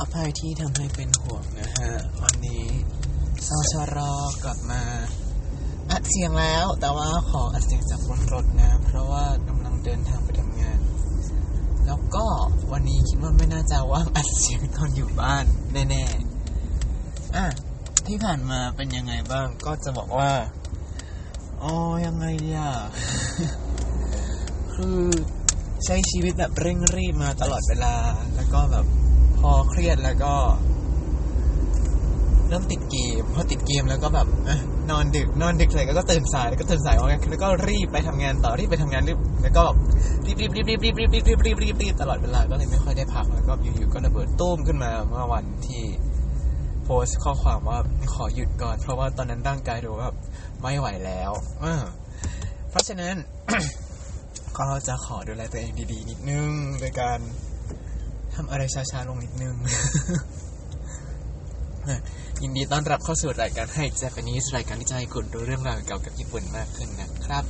อภัยที่ทำให้เป็นห่วงนะฮะ วันนี้สชรกลับมาอัดเสียงแล้ว แต่ว่าขออัดเสียงจากบนรถนะ เพราะว่ากำลังเดินทางไปทำงาน แล้วก็วันนี้คิดว่าไม่น่าจะว่างอัดเสียงตอนอยู่บ้านแน่ๆอะที่ผ่านมาเป็นยังไงบ้าง ก็จะบอกว่าอ๋อยังไงดีอะคือใช้ชีวิตแบบเร่งรีบมาตลอดเวลา แล้วก็แบบ พอเครียดแล้วก็ เริ่มติดเกม พอติดเกมแล้วก็แบบนอนดึก นอนดึกเลยก็ตื่นสายแล้วก็ตื่นสายออกแล้วก็รีบไปทำงานต่อรีบไปทำงานรีบแล้วก็รีบรีบรีบรีบรีบรีบรีบรีบรีบรีบรีบตลอดเวลาก็เลยไม่ค่อยได้พักแล้วก็อยู่ๆก็ระเบิดตุ้มขึ้นมาเมื่อวันที่โพสต์ข้อความว่าขอหยุดก่อน เพราะว่าตอนนั้นร่างกายดูว่าไม่ไหวแล้วเพราะฉะนั้นก็จะขอดูแลตัวเองดีๆ นิดนึงโดยการ ทำอะไรช้าๆลงนิดนึง ยินดีต้อนรับเข้าสู่รายการให้ Japanese รายการที่จะให้คุณรู้เรื่องราวเกี่ยวกับญี่ปุ่นมากขึ้นนะครับ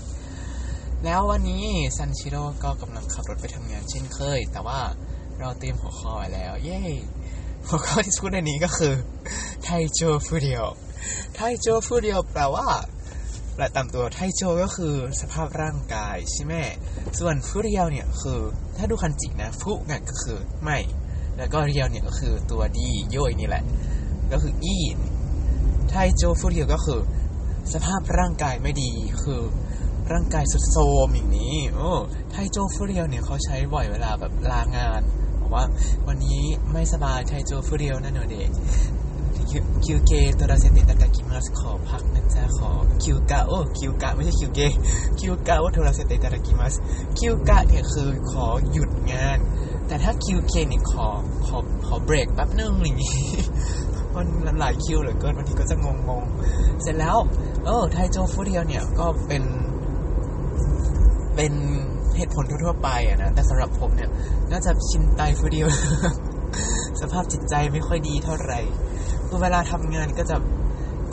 แล้ววันนี้ซันชิโร่ก็กำลังขับรถไปทำงานเช่นเคย แต่ว่าเราเตรียมหัวข้อไว้แล้ว เย้หัวข้อที่พูดในนี้ก็คือ ไทโจฟูเดียว ไทโจฟูเดียวแปลว่า แปลตามตัวไทโจก็คือสภาพร่างกายใช่ไหมส่วนฟูเรียวเนี่ยคือถ้าดูคันจินะฟุเนี่ยก็คือไม่ แล้วก็เรียวเนี่ยก็คือตัวดีโยยนี่แหละ ก็คืออีไทโจฟูเรียวก็คือ สภาพร่างกายไม่ดีคือร่างกายสุดโทมอย่างนี้ โอ้ไทโจฟูเรียวเนี่ยเขาใช้บ่อยเวลาแบบลางานบอกว่า วันนี้ไม่สบาย体調不良 นะเนอะ で 休憩取らせていただきます ขอพักนะจ๊ะขอ 休暇 โอ้ 休暇 ไม่ใช่ 休憩 休暇 ว่า 取らせていただきます 休暇 เนี่ยคือขอหยุดงาน แต่ถ้า 休憩 เนี่ยขอขอขอเบรกแป๊บนึงอย่างงี้มันหลายคิวเหลือเกินบางทีก็จะงงงๆ เสร็จแล้ว เออไทโจฟูเรียวเนี่ยก็เป็น เป็นเหตุผลทั่วๆไปอะนะ แต่สำหรับผมเนี่ย น่าจะชินไตฟูเดียว สภาพจิตใจไม่ค่อยดีเท่าไหร่ คือเวลาทำงานก็จะ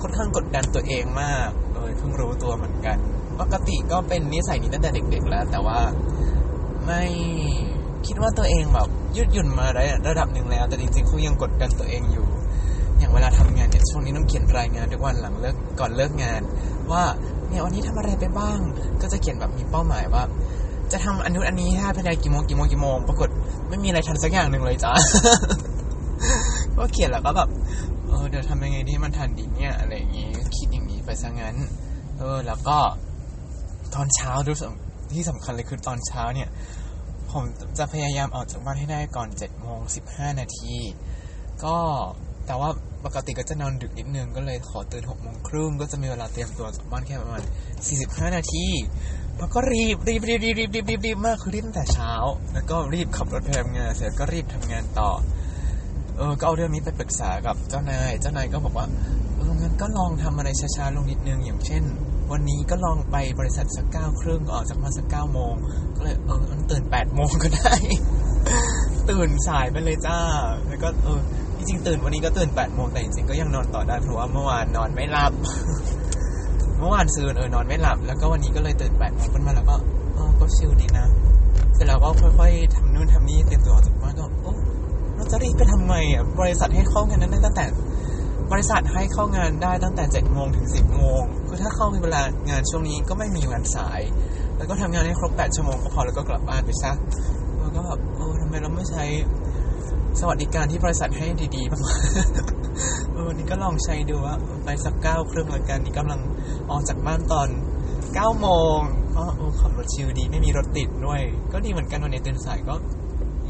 ค่อนข้างกดดันตัวเองมาก เออเพิ่งรู้ตัวเหมือนกัน ปกติก็เป็นนิสัยนี้ตั้งแต่เด็ก ๆ แล้ว แต่ว่าไม่คิดว่าตัวเองแบบยืดหยุ่นมาได้ระดับหนึ่งแล้ว แต่จริงๆคือยังกดดันตัวเองอยู่ อย่างเวลาทำงานเนี่ยช่วงนี้ต้องเขียนรายงานทุกวันหลังเลิกก่อนเลิกงาน ว่าเนี่ยวันนี้ทำอะไรไปบ้าง ก็จะเขียนแบบมีเป้าหมายว่า จะทำอันนู้นอันนี้ให้ภายในกี่โมงกี่โมงกี่โมง ปรากฏไม่มีอะไรทันสักอย่างหนึ่งเลยจ้าก็เขียนแล้วก็แบบ เออเดี๋ยวทำยังไงดีมันทันดีเนี่ย อะไรอย่างงี้คิดอย่างนี้ไปซะงั้น เออ แล้วก็ตอนเช้าดูที่สำคัญเลยคือตอนเช้าเนี่ย ผมจะพยายามออกจากบ้านให้ได้ก่อนเจ็ดโมงสิบห้านาทีก็แต่ว่าปกติก็จะนอนดึกนิดนึงก็เลยขอตื่นหกโมงครึ่งก็จะมีเวลาเตรียมตัวจากบ้านแค่ประมาณสี่สิบห้านาทีแล้วก็รีบรีบรีบรีบรีบรีบรีบมากคือรีบตั้งแต่เช้า แล้วก็รีบขับรถไปทำงานเสร็จก็รีบทำงานต่อ เออก็เอาเรื่องนี้ไปปรึกษากับเจ้านาย เจ้านายก็บอกว่าเอองั้นก็ลองทำอะไรช้าๆลงนิดนึงอย่างเช่น วันนี้ก็ลองไปบริษัทสักเก้าครึ่งออกจากมาสักเก้าโมงก็เลยเออมันตื่นแปดโมงก็ได้ ตื่นสายไปเลยจ้า แล้วก็เออจริงๆตื่นวันนี้ก็ตื่นแปดโมงแต่จริงๆก็ยังนอนต่อได้เพราะว่าเมื่อวานนอนไม่หลับ เมื่อวานซืนเออนอนไม่หลับ แล้วก็วันนี้ก็เลยตื่นแปดโมงขึ้นมาแล้วก็เออก็ชิลดีนะ เสร็จแล้วก็ค่อยๆทำนู่นทำนี่เตรียมตัวออกจากบ้านก็โอ้ เราจะรีบไปทำไมอะบริษัทให้เข้างานนั้นได้ตั้งแต่ บริษัทให้เข้างานได้ตั้งแต่เจ็ดโมงถึงสิบโมงคือถ้าเข้ามีเวลางานช่วงนี้ก็ไม่มีวันสาย แล้วก็ทำงานให้ครบแปดชั่วโมงก็พอแล้วก็กลับบ้านไปซะแล้วก็แบบเออทำไมเราไม่ใช้สวัสดิการที่บริษัทให้ดีๆบ้างวะเออนี่ก็ลองใช้ดูว่าไปสักเก้าครึ่งละกันนี่กำลังออกจากบ้านตอนเก้าโมงก็โอ้ขับรถชิลดีไม่มีรถติดด้วย ก็ดีเหมือนกันวันนี้ตื่นสายก็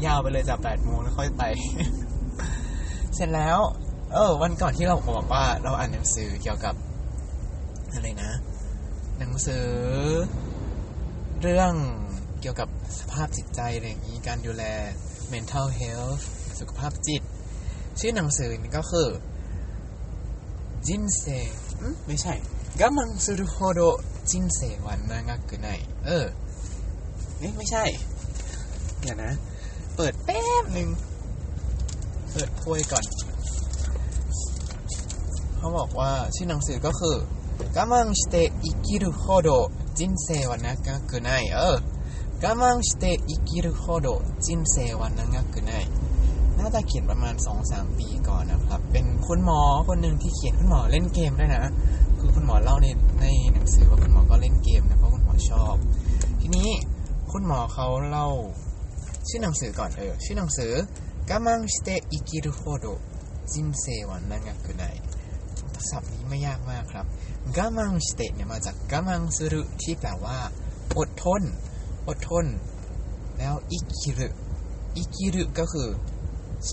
ยาวไปเลยจากแปดโมงแล้วค่อยไป เสร็จแล้ว เออ วันก่อนที่เราบอกว่า เราอ่านหนังสือเกี่ยวกับอะไรนะ หนังสือ เรื่องเกี่ยวกับสภาพจิตใจอะไรอย่างนี้การดูแล mental health สุขภาพจิต ชื่อหนังสือนี่ก็คือจินเซไม่ใช่กามังสุรุโฮโดจินเซวันนางากุไนเออไม่ใช่ เดี๋ยวนะ เปิดแป๊บหนึ่ง เปิดถ้วยก่อน เขาบอกว่าชื่อหนังสือก็คือ我慢して生きるほど人生は長くないเออ我慢して生きるほど人生は長くない น่าจะเขียนประมาณสองสามปีก่อนนะครับ เป็นคุณหมอคนหนึ่งที่เขียนคุณหมอเล่นเกมด้วยนะ คือคุณหมอเล่าในในหนังสือว่าคุณหมอก็เล่นเกมนะเพราะคุณหมอชอบ ทีนี้คุณหมอเขาเล่า ชื่อหนังสือก่อนเออ ชื่อหนังสือ我慢して生きるほど人生は長くないศัพท์นี้ไม่ยากมากครับ我慢してเนี่ยมาจาก我慢するที่แปลว่า อดทน อดทน แล้วอิคิรุอิคิรุก็คือ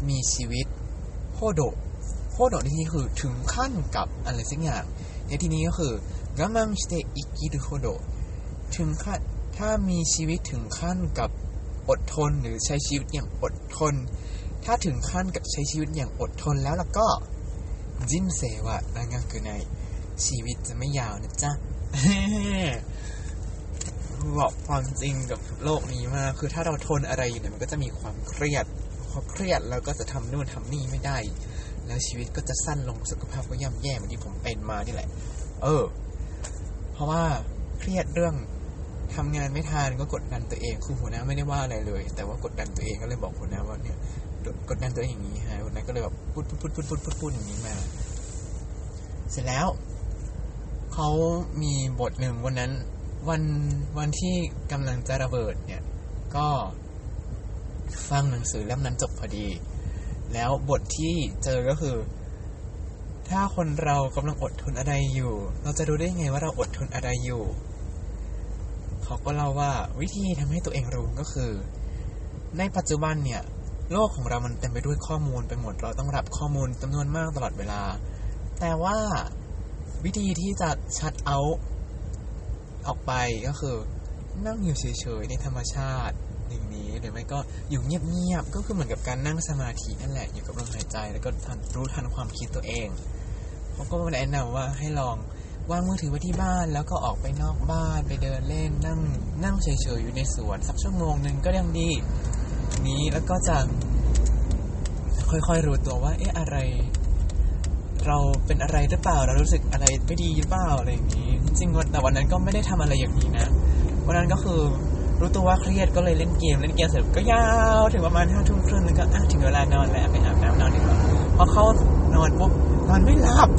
มีชีวิตโฮโดโฮโดในที่นี้คือถึงขั้นกับอะไรสักอย่าง ในที่นี้ก็คือ我慢して生きるほどถึงขั้นถ้ามีชีวิตถึงขั้นกับ อดทนหรือใช้ชีวิตอย่างอดทน ถ้าถึงขั้นกับใช้ชีวิตอย่างอดทนแล้วล่ะก็จินเซวะนางาคือในชีวิตจะไม่ยาวนะจ๊ะบอกความจริงกับโลกนี้มาก คือถ้าเราทนอะไรอยู่เนี่ยมันก็จะมีความเครียดพอเครียดแล้วก็จะทำนู่นทำนี่ไม่ได้ แล้วชีวิตก็จะสั้นลงสุขภาพก็ย่ำแย่เหมือนที่ผมเป็นมานี่แหละ เออ เพราะว่าเครียดเรื่อง ทำงานไม่ทานก็กดดันตัวเองคือหัวหน้าไม่ได้ว่าอะไรเลย แต่ว่ากดดันตัวเองก็เลยบอกหัวหน้าว่าเนี่ยกดดันตัวเองอย่างนี้ฮะหัวหน้าก็เลยแบบพูดพูดพูดพูดพูดพูดพูดอย่างนี้มา เสร็จแล้วเขามีบทหนึ่งวันนั้น วันวันที่กำลังจะระเบิดเนี่ย ก็ฟังหนังสือเล่มนั้นจบพอดี แล้วบทที่เจอก็คือ ถ้าคนเรากำลังอดทนอะไรอยู่ เราจะรู้ได้ไงว่าเราอดทนอะไรอยู่ เขาก็เล่าว่าวิธีทำให้ตัวเองรู้ก็คือ ในปัจจุบันเนี่ย โลกของเรามันเต็มไปด้วยข้อมูลไปหมด เราต้องรับข้อมูลจำนวนมากตลอดเวลา แต่ว่าวิธีที่จะชัดเอาออกไปก็คือ นั่งอยู่เฉยๆในธรรมชาติอย่างนี้หรือไม่ก็อยู่เงียบๆก็คือเหมือนกับการนั่งสมาธินั่นแหละอยู่กับลมหายใจแล้วก็ทันรู้ทันความคิดตัวเองเขาก็แนะนำว่าให้ลอง วางมือถือไว้ที่บ้านแล้วก็ออกไปนอกบ้านไปเดินเล่นนั่งนั่งเฉยๆอยู่ในสวนสักชั่วโมงหนึ่งก็ยังดี นี้แล้วก็จะค่อยๆรู้ตัวว่า เอ๊ะอะไร เราเป็นอะไรหรือเปล่า เรารู้สึกอะไรไม่ดีหรือเปล่าอะไรอย่างนี้ จริงๆแต่วันนั้นก็ไม่ได้ทำอะไรอย่างนี้นะ วันนั้นก็คือรู้ตัวว่าเครียดก็เลยเล่นเกมเล่นเกมเสร็จก็ยาวถึงประมาณห้าทุ่มครึ่งแล้วก็ถึงเวลานอนแล้วไปอาบน้ำนอนดีกว่าพอเข้านอนปุ๊บนอนไม่หลับ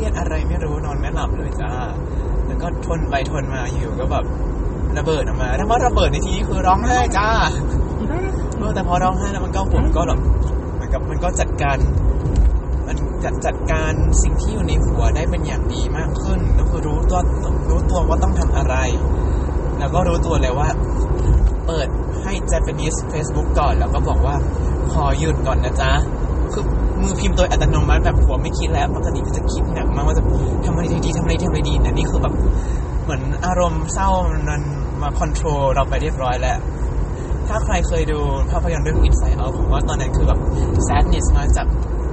รียดอะไรไม่รู้นอนไม่หลับเลยจ้า แล้วก็ทนไปทนมาอยู่ก็แบบระเบิดออกมาถ้าว่าระเบิดในที่นี้คือร้องไห้จ้าเออแต่พอร้องไห้แล้วมันก็ผมก็แบบเหมือนกับมันก็จัดการ มันจัดจัดการสิ่งที่อยู่ในหัวได้เป็นอย่างดีมากขึ้น ก็คือรู้ตัวรู้ตัวว่าต้องทำอะไร แล้วก็รู้ตัวเลยว่า เปิดให้ Japanese Facebook ก่อนแล้วก็บอกว่า ขอหยุดก่อนนะจ๊ะคือ มือพิมพ์โดยอัตโนมัติแบบหัวไม่คิดแล้วปกติก็จะคิดหนักมากว่าจะทำอะไรดีทำอะไรทำอะไรดีแต่นี่คือแบบเหมือนอารมณ์เศร้ามันมาคอนโทรลเราไปเรียบร้อยแล้วถ้าใครเคยดูภาพยนตร์เรื่อง Inside Out ผมว่าตอนนั้นคือแบบ sadness มาจาก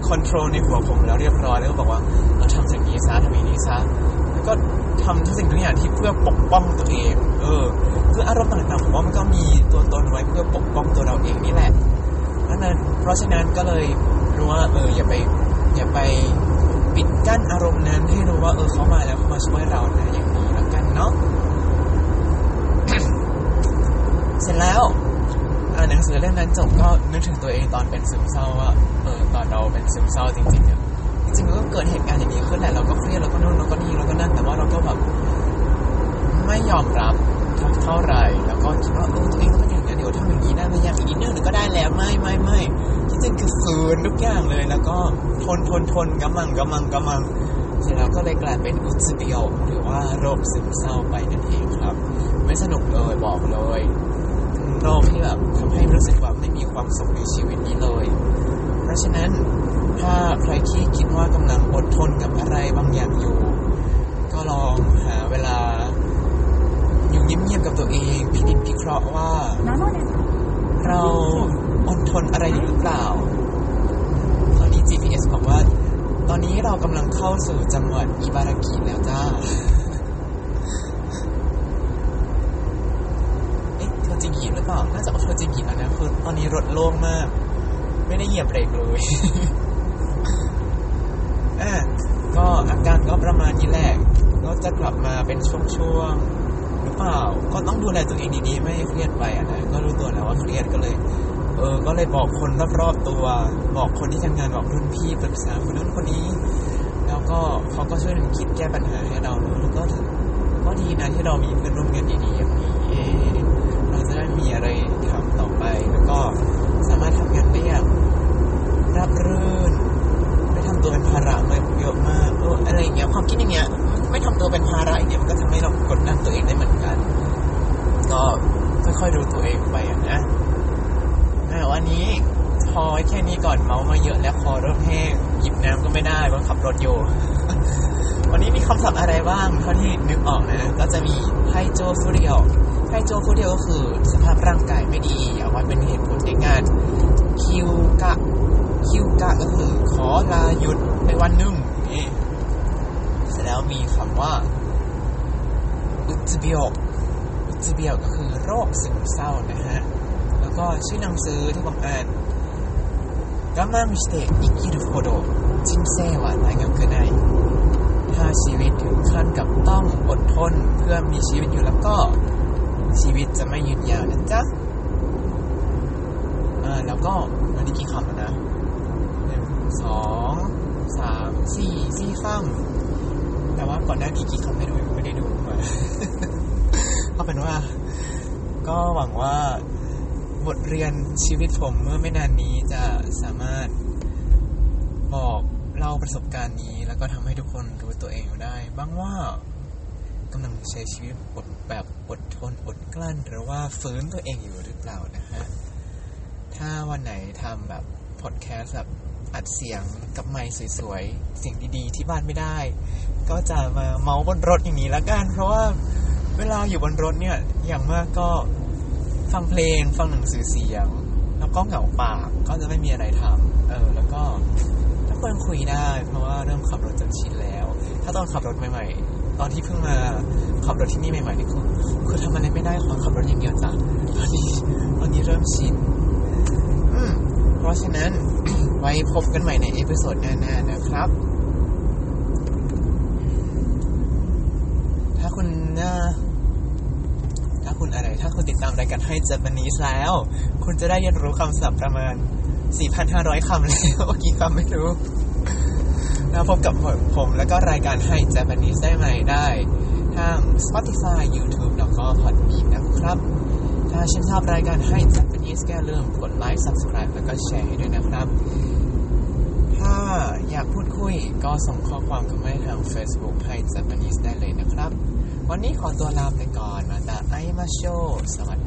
คอนโทรลในหัวผมแล้วเรียบร้อยแล้วก็บอกว่าเราทำสิ่งนี้ซะทำอย่างนี้ซะแล้วก็ทำทุกสิ่งทุกอย่างที่เพื่อปกป้องตัวเอง เออ คืออารมณ์ต่างๆผมว่ามันก็มีตัวตนไว้เพื่อปกป้องตัวเราเองนี่แหละนั้นเพราะฉะนั้นก็เลย รู้ว่าเอออย่าไปอย่าไปปิดกั้นอารมณ์นั้นให้รู้ว่าเออเขามาแล้วเขามาช่วยเรานะอย่างนี้แล้วกันเนาะเสร็จแล้วอ่านหนังสือเล่มนั้นจบก็นึกถึงตัวเองตอนเป็นซึมเศร้าว่าเออตอนเราเป็นซึมเศร้าจริงๆเนี่ยจริงๆก็เกิดเหตุการณ์อย่างนี้ขึ้นแหละเราก็เครียดเราก็นู่นเราก็นี่เราก็นั่นแต่ว่าเราก็แบบไม่ยอมรับ เท่าไหร่แล้วก็คิดว่าเออตัวเองต้องอย่างนี้เดี๋ยวทำอย่างนี้ได้ไม่ยากอีกนิดนึงเดี๋ยวก็ได้แล้วไม่ไม่ไม่ที่จริงคือฝืนทุกอย่างเลยแล้วก็ทนทนทนกำมังกำมังกำมังเสร็จแล้วก็เลยกลายเป็นอุจบิโอหรือว่าโรคซึมเศร้าไปนั่นเองครับ ไม่สนุกเลยบอกเลยโรคที่แบบทำให้รู้สึกว่าไม่มีความสุขในชีวิตนี้เลย เพราะฉะนั้นถ้าใครที่คิดว่ากำลังอดทนกับอะไรบางอย่างอยู่ ก็ลองหาเวลา อยู่เงียบๆกับตัวเองพินิจพิเคราะห์ว่า เราอดทนอะไรอยู่หรือเปล่า ตอนนี้ GPS บอกว่า ตอนนี้เรากำลังเข้า สู่จังหวัดอิบารากิแล้วจ้า เอ๊ะโทจิกิหรือเปล่า น่าจะโทจิกิแล้วนะคือตอนนี้รถโล่งมาก ไม่ได้เหยียบเบรกเลยอะก็อาการก็ประมาณนี้แหละ ก็จะกลับมาเป็นช่วงๆ หรือเปล่า ก็ต้องดูแลตัวเองดีๆ ไม่ให้เครียดไปอะนะ ก็รู้ตัวแล้วว่าเครียดก็เลยเออ ก็เลยบอกคนรอบๆตัว บอกคนที่ทำงาน บอกรุ่นพี่ปรึกษาคนนู้นคนนี้ ก็เขาก็ช่วยกันคิดแก้ปัญหาให้เราแล้วก็ก็ดีนะที่เรามีเพื่อนร่วมงานดีๆอย่างนี้เราจะได้มีอะไรทำต่อไป แล้วก็สามารถทำงานได้อย่างรับรื่นไม่ทำตัวเป็นภาระมาเยอะมากอะไรอย่างเงี้ยความคิดอย่างเงี้ย ไม่ทำตัวเป็นภาระอย่างเงี้ยมันก็ทำให้เรากดดันตัวเองได้เหมือนกัน ก็ค่อยๆดูตัวเองไปอะนะอ่วันนี้พอแค่นี้ก่อนเมาส์มาเยอะแล้วคอ ไม่ได้เพราะขับรถอยู่ วันนี้มีคำศัพท์อะไรบ้างเท่าที่นึกออกนะ ก็จะมีไฮโจฟูเรียลไฮโจฟูเรียลก็คือสภาพร่างกายไม่ดีเอาไว้เป็นเหตุผลในงานคิวกะคิวกะก็คือขอลาหยุดไปวันหนึ่งนี่เสร็จแล้วมีคำว่าอุจเบียวอุจเบียวก็คือโรคซึมเศร้านะฮะ แล้วก็ชื่อหนังสือที่ผมอ่าน我慢して生きるほど 人生は長くないถ้าชีวิตถึงขั้นกับต้องอดทนเพื่อมีชีวิตอยู่แล้วก็ชีวิตจะไม่ยืนยาวนะจ๊ะอ่าแล้วก็วันนี้กี่คำแล้วนะหนึ่งสองสามสี่สี่คำแต่ว่าก่อนหน้านี้กี่คำไม่รู้ไม่ได้ดูมา เอาเป็นว่า ก็หวังว่าบทเรียนชีวิตผมเมื่อไม่นานนี้จะสามารถบอก เล่าประสบการณ์นี้ แล้วก็ทำให้ทุกคนรู้ตัวเองได้ บ้างว่ากำลังใช้ชีวิตอดแบบอดทนอดกลั้น หรือว่าฟื้นตัวเองอยู่หรือเปล่านะฮะ ถ้าวันไหนทำแบบพอดแคสต์แบบอัดเสียงกับไมค์สวยๆ เสียงดีๆ ที่บ้านไม่ได้ ก็จะมาเมาบนรถอย่างนี้ละกัน เพราะว่าเวลาอยู่บนรถเนี่ย อย่างมากก็ฟังเพลง ฟังหนังสือเสียง แล้วก็เหงาปาก ก็จะไม่มีอะไรทำเออ แล้วก็ ทุกคนคุยได้ เพราะว่าเริ่มขับรถจนชินแล้ว ถ้าตอนขับรถใหม่ ๆ ตอนที่เพิ่งมาขับรถที่นี่ใหม่ๆนี่คือคือทำอะไรไม่ได้ขอขับรถอย่างเดียวจ้ะตอนนี้ตอนนี้เริ่มชินอืมเพราะฉะนั้นไว้พบกันใหม่ใน episode หน้าๆนะครับ ถ้าคุณน่าถ้าคุณอะไร ถ้าคุณติดตามรายการให้ Japanese แล้ว คุณจะได้เรียนรู้คำศัพท์ประมาณ 4,500 คำแล้วกี่คำไม่รู้แล้วพบกับผมแล้วก็รายการให้ Japanese ได้ใหม่ได้ ทาง Spotify YouTube แล้วก็ Podbean นะครับ ถ้าชื่นชอบรายการให้ Japanese ก็อย่าลืมกดไลค์ Subscribe แล้วก็แชร์ให้ด้วยนะครับ ถ้าอยากพูดคุยก็ส่งข้อความเข้ามาทาง Facebook ให้ Japanese ได้เลยนะครับ วันนี้ขอตัวลาไปก่อนมาตาไอมาโชสวัสดี